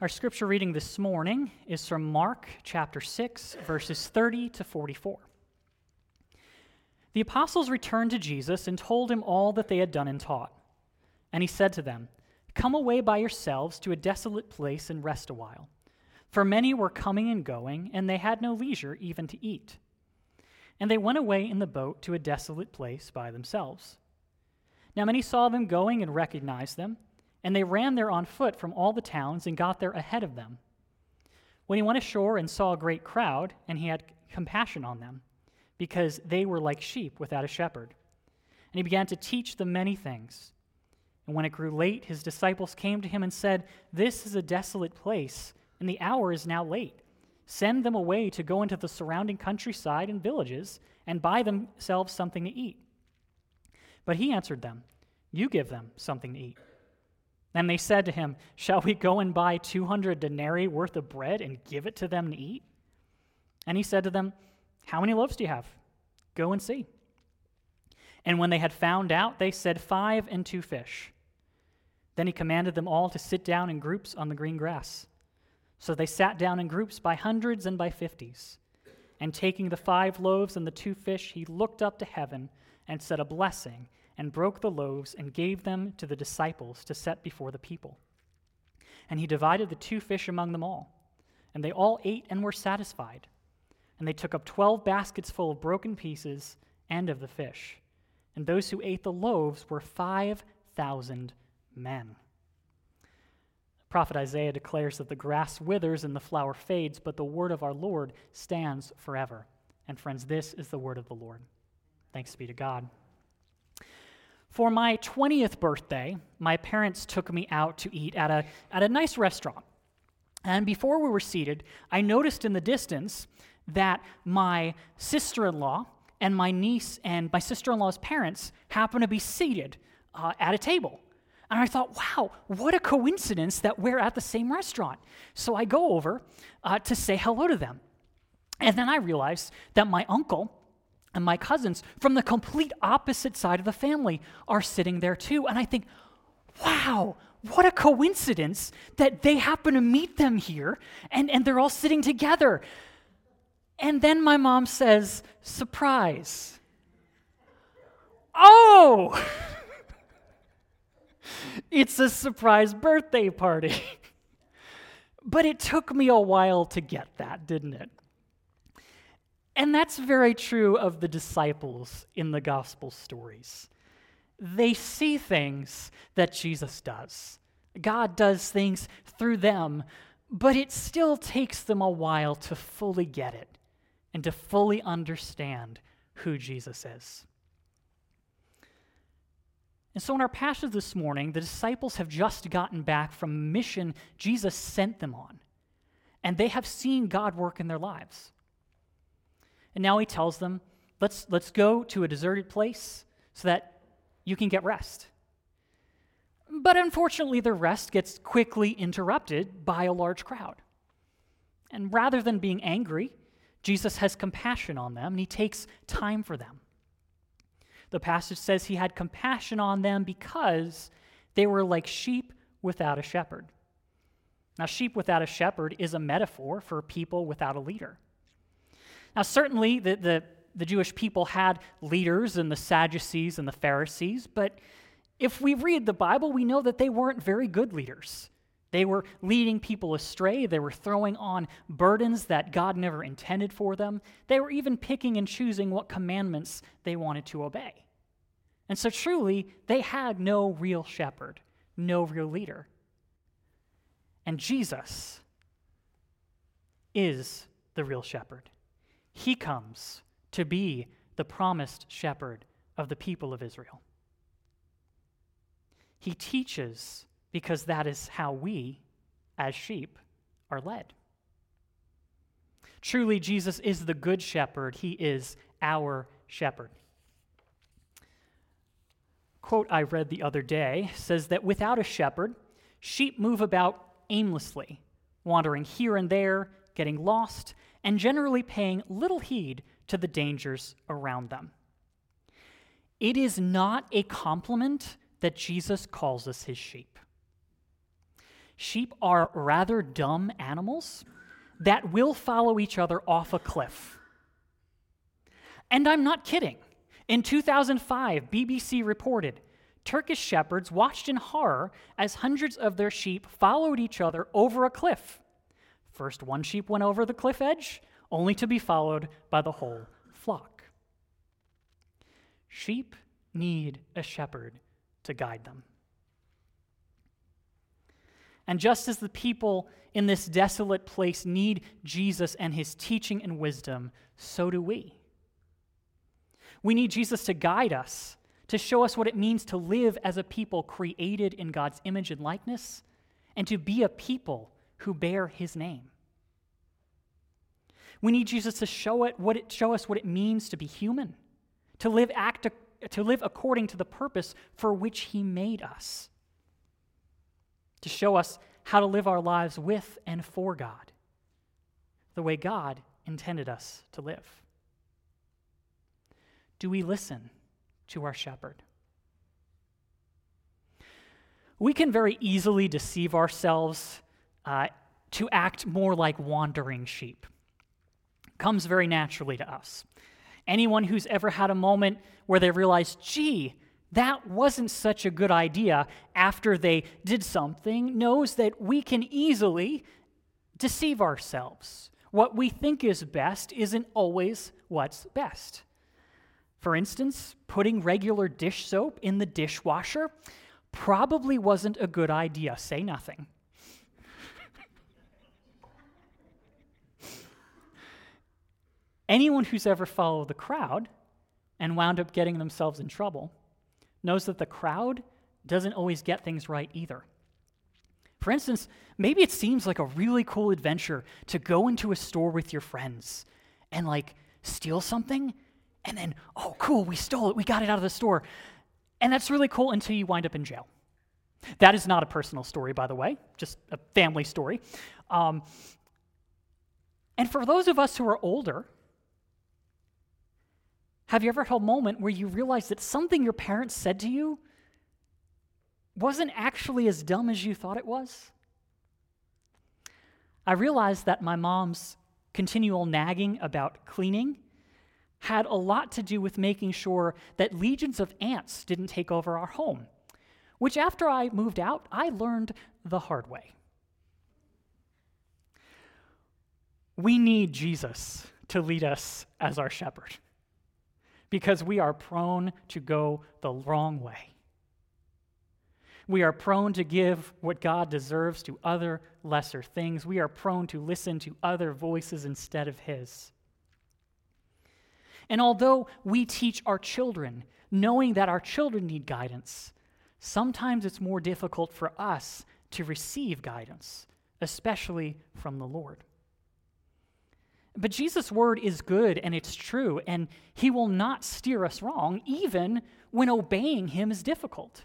Our scripture reading this morning is from Mark chapter 6, verses 30 to 44. The apostles returned to Jesus and told him all that they had done and taught. And he said to them, Come away by yourselves to a desolate place and rest a while. For many were coming and going, and they had no leisure even to eat. And they went away in the boat to a desolate place by themselves. Now many saw them going and recognized them and they ran there on foot from all the towns and got there ahead of them. When he went ashore and saw a great crowd, and he had compassion on them, because they were like sheep without a shepherd. And he began to teach them many things. And when it grew late, his disciples came to him and said, This is a desolate place, and the hour is now late. Send them away to go into the surrounding countryside and villages and buy themselves something to eat. But he answered them, You give them something to eat. And they said to him, Shall we go and buy 200 denarii worth of bread and give it to them to eat? And he said to them, How many loaves do you have? Go and see. And when they had found out, they said, Five and two fish. Then he commanded them all to sit down in groups on the green grass. So they sat down in groups by hundreds and by fifties. And taking the five loaves and the two fish, he looked up to heaven and said a blessing and broke the loaves and gave them to the disciples to set before the people. And he divided the two fish among them all. And they all ate and were satisfied. And they took up twelve baskets full of broken pieces and of the fish. And those who ate the loaves were 5,000 men. Prophet Isaiah declares that the grass withers and the flower fades, but the word of our Lord stands forever. And friends, this is the word of the Lord. Thanks be to God. For my 20th birthday, my parents took me out to eat at a, at a nice restaurant. And before we were seated, I noticed in the distance that my sister in law and my niece and my sister in law's parents happened to be seated uh, at a table. And I thought, wow, what a coincidence that we're at the same restaurant. So I go over uh, to say hello to them. And then I realized that my uncle and my cousins from the complete opposite side of the family are sitting there too. And I think, wow, what a coincidence that they happen to meet them here and, and they're all sitting together. And then my mom says, surprise. Oh, it's a surprise birthday party. but it took me a while to get that, didn't it? And that's very true of the disciples in the gospel stories. They see things that Jesus does. God does things through them, but it still takes them a while to fully get it and to fully understand who Jesus is. And so, in our passage this morning, the disciples have just gotten back from a mission Jesus sent them on, and they have seen God work in their lives. And now he tells them, let's, let's go to a deserted place so that you can get rest. But unfortunately, the rest gets quickly interrupted by a large crowd. And rather than being angry, Jesus has compassion on them and he takes time for them. The passage says he had compassion on them because they were like sheep without a shepherd. Now, sheep without a shepherd is a metaphor for people without a leader. Now, certainly, the, the, the Jewish people had leaders and the Sadducees and the Pharisees, but if we read the Bible, we know that they weren't very good leaders. They were leading people astray. They were throwing on burdens that God never intended for them. They were even picking and choosing what commandments they wanted to obey. And so, truly, they had no real shepherd, no real leader. And Jesus is the real shepherd. He comes to be the promised shepherd of the people of Israel. He teaches because that is how we, as sheep, are led. Truly, Jesus is the good shepherd, He is our shepherd. Quote I read the other day says that without a shepherd, sheep move about aimlessly, wandering here and there, getting lost, and generally paying little heed to the dangers around them. It is not a compliment that Jesus calls us his sheep. sheep are rather dumb animals that will follow each other off a cliff. And I'm not kidding. In 2005, BBC reported Turkish shepherds watched in horror as hundreds of their sheep followed each other over a cliff. First, one sheep went over the cliff edge, only to be followed by the whole flock. Sheep need a shepherd to guide them. And just as the people in this desolate place need Jesus and his teaching and wisdom, so do we. We need Jesus to guide us, to show us what it means to live as a people created in God's image and likeness, and to be a people who bear his name. We need Jesus to show, it, what it, show us what it means to be human, to live, act, to live according to the purpose for which he made us to show us how to live our lives with and for God, the way God intended us to live. Do we listen to our shepherd? We can very easily deceive ourselves uh, to act more like wandering sheep. Comes very naturally to us. Anyone who's ever had a moment where they realize, gee, that wasn't such a good idea after they did something knows that we can easily deceive ourselves. What we think is best isn't always what's best. For instance, putting regular dish soap in the dishwasher probably wasn't a good idea. Say nothing. Anyone who's ever followed the crowd and wound up getting themselves in trouble knows that the crowd doesn't always get things right either. For instance, maybe it seems like a really cool adventure to go into a store with your friends and like steal something, and then, oh, cool, we stole it, we got it out of the store. And that's really cool until you wind up in jail. That is not a personal story, by the way, just a family story. Um, and for those of us who are older, have you ever had a moment where you realize that something your parents said to you wasn't actually as dumb as you thought it was? I realized that my mom's continual nagging about cleaning had a lot to do with making sure that legions of ants didn't take over our home, which after I moved out, I learned the hard way. We need Jesus to lead us as our shepherd because we are prone to go the wrong way. We are prone to give what God deserves to other lesser things. We are prone to listen to other voices instead of His. And although we teach our children, knowing that our children need guidance, sometimes it's more difficult for us to receive guidance, especially from the Lord. But Jesus' word is good and it's true, and he will not steer us wrong, even when obeying him is difficult.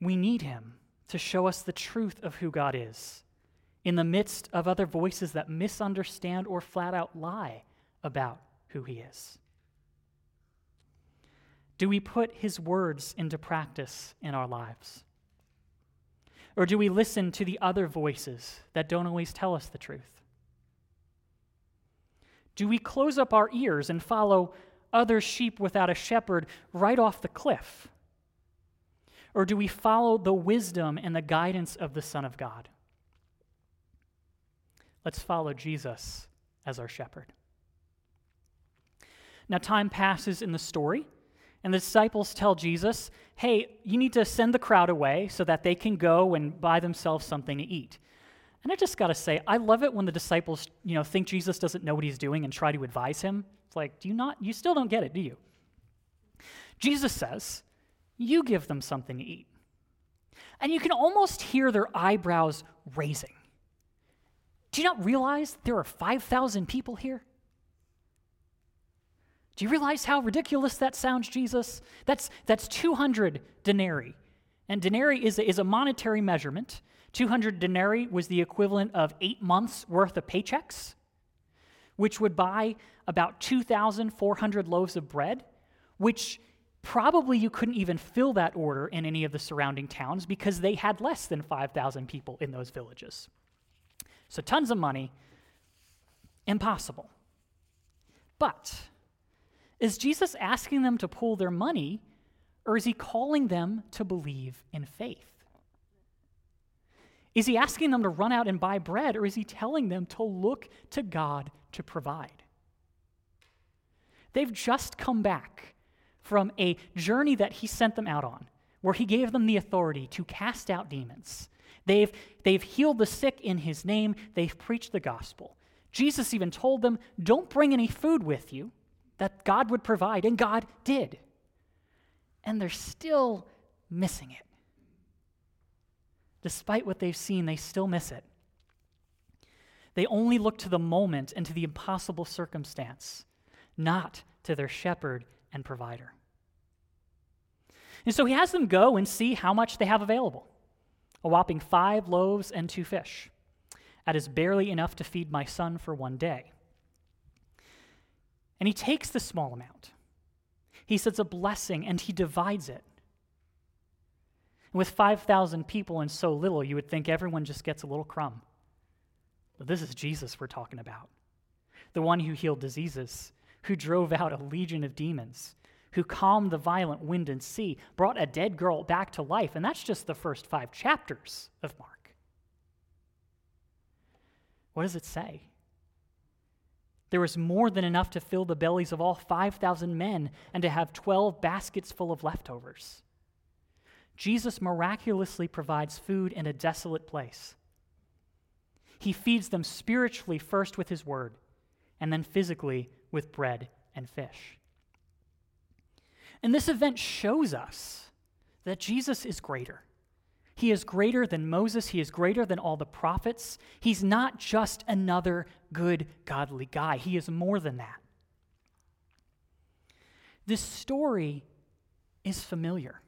We need him to show us the truth of who God is in the midst of other voices that misunderstand or flat out lie about who he is. Do we put his words into practice in our lives? Or do we listen to the other voices that don't always tell us the truth? Do we close up our ears and follow other sheep without a shepherd right off the cliff? Or do we follow the wisdom and the guidance of the Son of God? Let's follow Jesus as our shepherd. Now, time passes in the story, and the disciples tell Jesus, hey, you need to send the crowd away so that they can go and buy themselves something to eat. And I just got to say, I love it when the disciples, you know, think Jesus doesn't know what he's doing and try to advise him. It's like, do you not, you still don't get it, do you? Jesus says, you give them something to eat. And you can almost hear their eyebrows raising. Do you not realize there are 5,000 people here? Do you realize how ridiculous that sounds, Jesus? That's, that's 200 denarii. And denarii is is a monetary measurement. 200 denarii was the equivalent of eight months' worth of paychecks, which would buy about 2,400 loaves of bread, which Probably you couldn't even fill that order in any of the surrounding towns because they had less than 5,000 people in those villages. So, tons of money, impossible. But is Jesus asking them to pull their money, or is he calling them to believe in faith? Is he asking them to run out and buy bread, or is he telling them to look to God to provide? They've just come back from a journey that he sent them out on, where he gave them the authority to cast out demons. They've, they've healed the sick in his name, they've preached the gospel. Jesus even told them, Don't bring any food with you, that God would provide, and God did. And they're still missing it. Despite what they've seen, they still miss it. They only look to the moment and to the impossible circumstance, not to their shepherd and provider. And so he has them go and see how much they have available a whopping five loaves and two fish. That is barely enough to feed my son for one day. And he takes the small amount. He says a blessing and he divides it. And with 5,000 people and so little, you would think everyone just gets a little crumb. But this is Jesus we're talking about the one who healed diseases, who drove out a legion of demons, who calmed the violent wind and sea, brought a dead girl back to life. And that's just the first five chapters of Mark. What does it say? There was more than enough to fill the bellies of all 5,000 men and to have 12 baskets full of leftovers. Jesus miraculously provides food in a desolate place. He feeds them spiritually first with his word, and then physically with bread and fish. And this event shows us that Jesus is greater. He is greater than Moses. He is greater than all the prophets. He's not just another good, godly guy, he is more than that. This story is familiar.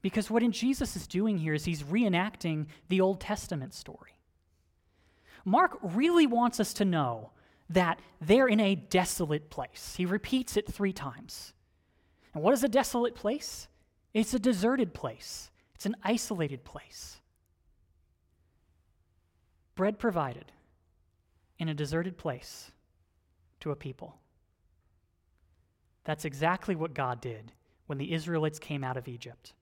Because what Jesus is doing here is he's reenacting the Old Testament story. Mark really wants us to know that they're in a desolate place. He repeats it three times. And what is a desolate place? It's a deserted place, it's an isolated place. Bread provided in a deserted place to a people. That's exactly what God did when the Israelites came out of Egypt.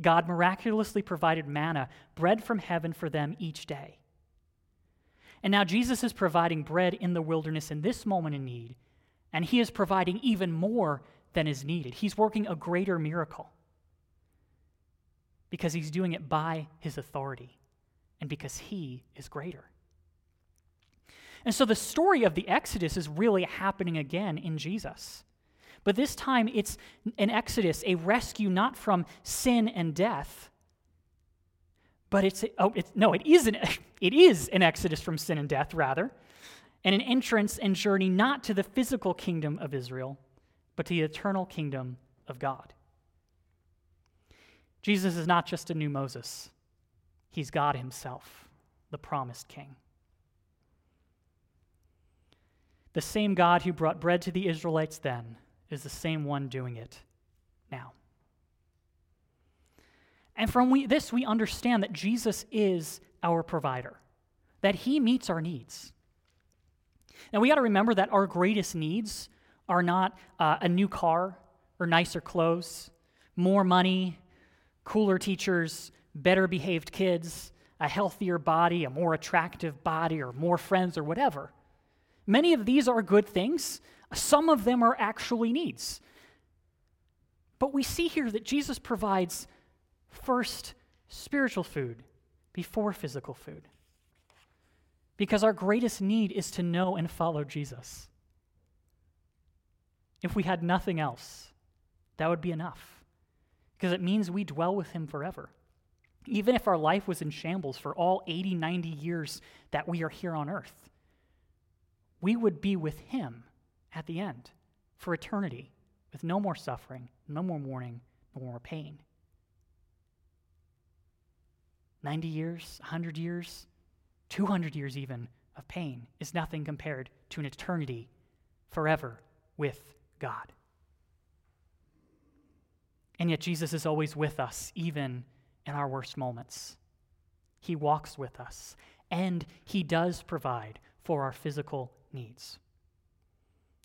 God miraculously provided manna, bread from heaven for them each day. And now Jesus is providing bread in the wilderness in this moment in need, and he is providing even more than is needed. He's working a greater miracle because he's doing it by his authority and because he is greater. And so the story of the Exodus is really happening again in Jesus. But this time it's an exodus, a rescue not from sin and death, but it's, oh, it's no, it is, an, it is an exodus from sin and death, rather, and an entrance and journey not to the physical kingdom of Israel, but to the eternal kingdom of God. Jesus is not just a new Moses, he's God himself, the promised king. The same God who brought bread to the Israelites then is the same one doing it now. And from we, this, we understand that Jesus is our provider, that he meets our needs. Now, we got to remember that our greatest needs are not uh, a new car or nicer clothes, more money, cooler teachers, better behaved kids, a healthier body, a more attractive body, or more friends, or whatever. Many of these are good things, some of them are actually needs. But we see here that Jesus provides first spiritual food before physical food. Because our greatest need is to know and follow Jesus. If we had nothing else, that would be enough. Because it means we dwell with Him forever. Even if our life was in shambles for all 80, 90 years that we are here on earth, we would be with Him at the end for eternity with no more suffering, no more mourning, no more pain. 90 years, 100 years, 200 years even of pain is nothing compared to an eternity forever with God. And yet, Jesus is always with us, even in our worst moments. He walks with us, and He does provide for our physical needs.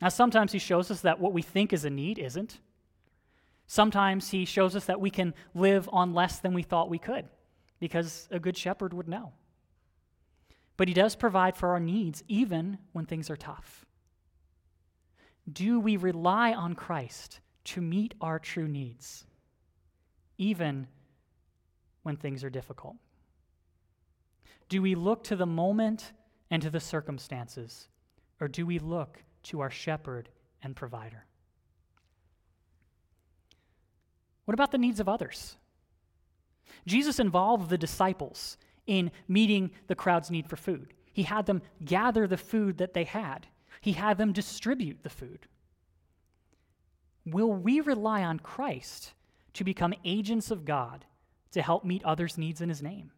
Now, sometimes He shows us that what we think is a need isn't. Sometimes He shows us that we can live on less than we thought we could, because a good shepherd would know. But He does provide for our needs, even when things are tough. Do we rely on Christ to meet our true needs, even when things are difficult? Do we look to the moment and to the circumstances, or do we look to our shepherd and provider? What about the needs of others? Jesus involved the disciples in meeting the crowd's need for food. He had them gather the food that they had, he had them distribute the food. Will we rely on Christ to become agents of God to help meet others' needs in His name?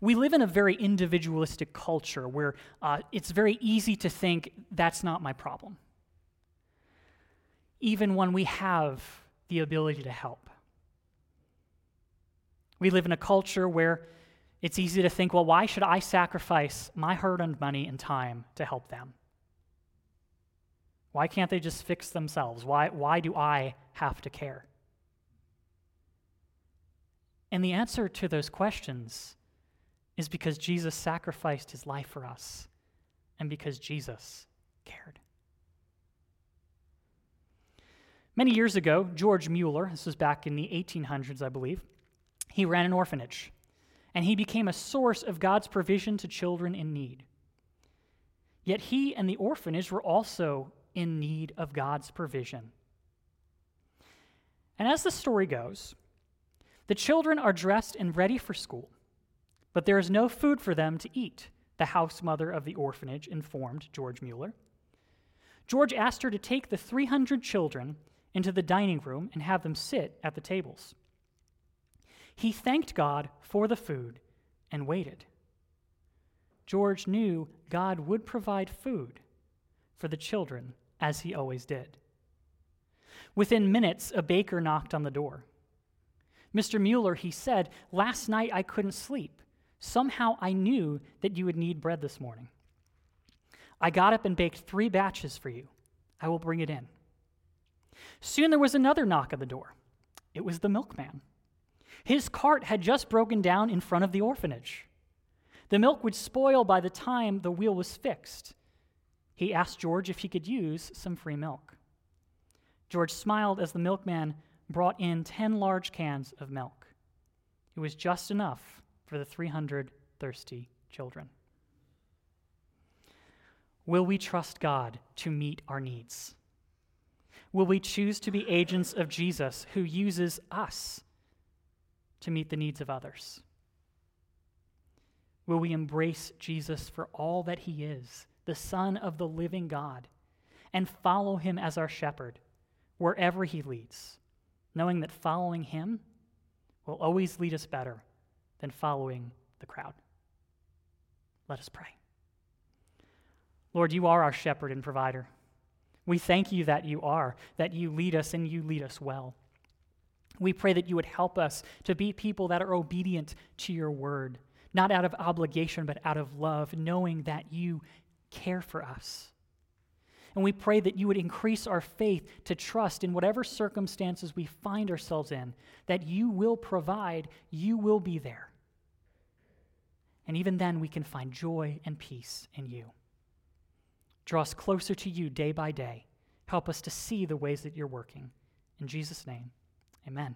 We live in a very individualistic culture where uh, it's very easy to think that's not my problem, even when we have the ability to help. We live in a culture where it's easy to think, well, why should I sacrifice my hard earned money and time to help them? Why can't they just fix themselves? Why, why do I have to care? And the answer to those questions is because Jesus sacrificed his life for us and because Jesus cared. Many years ago, George Mueller, this was back in the 1800s, I believe, he ran an orphanage and he became a source of God's provision to children in need. Yet he and the orphanage were also in need of God's provision. And as the story goes, the children are dressed and ready for school, but there is no food for them to eat, the house mother of the orphanage informed George Mueller. George asked her to take the 300 children into the dining room and have them sit at the tables. He thanked God for the food and waited. George knew God would provide food for the children as he always did. Within minutes, a baker knocked on the door. Mr. Mueller, he said, Last night I couldn't sleep. Somehow I knew that you would need bread this morning. I got up and baked three batches for you. I will bring it in. Soon there was another knock at the door. It was the milkman. His cart had just broken down in front of the orphanage. The milk would spoil by the time the wheel was fixed, he asked George if he could use some free milk. George smiled as the milkman brought in 10 large cans of milk. It was just enough for the 300 thirsty children. Will we trust God to meet our needs? Will we choose to be agents of Jesus who uses us to meet the needs of others? Will we embrace Jesus for all that he is the Son of the living God, and follow him as our shepherd wherever he leads, knowing that following him will always lead us better than following the crowd. Let us pray. Lord, you are our shepherd and provider. We thank you that you are, that you lead us and you lead us well. We pray that you would help us to be people that are obedient to your word, not out of obligation, but out of love, knowing that you care for us. And we pray that you would increase our faith to trust in whatever circumstances we find ourselves in, that you will provide, you will be there. And even then, we can find joy and peace in you. Draw us closer to you day by day. Help us to see the ways that you're working. In Jesus' name, amen.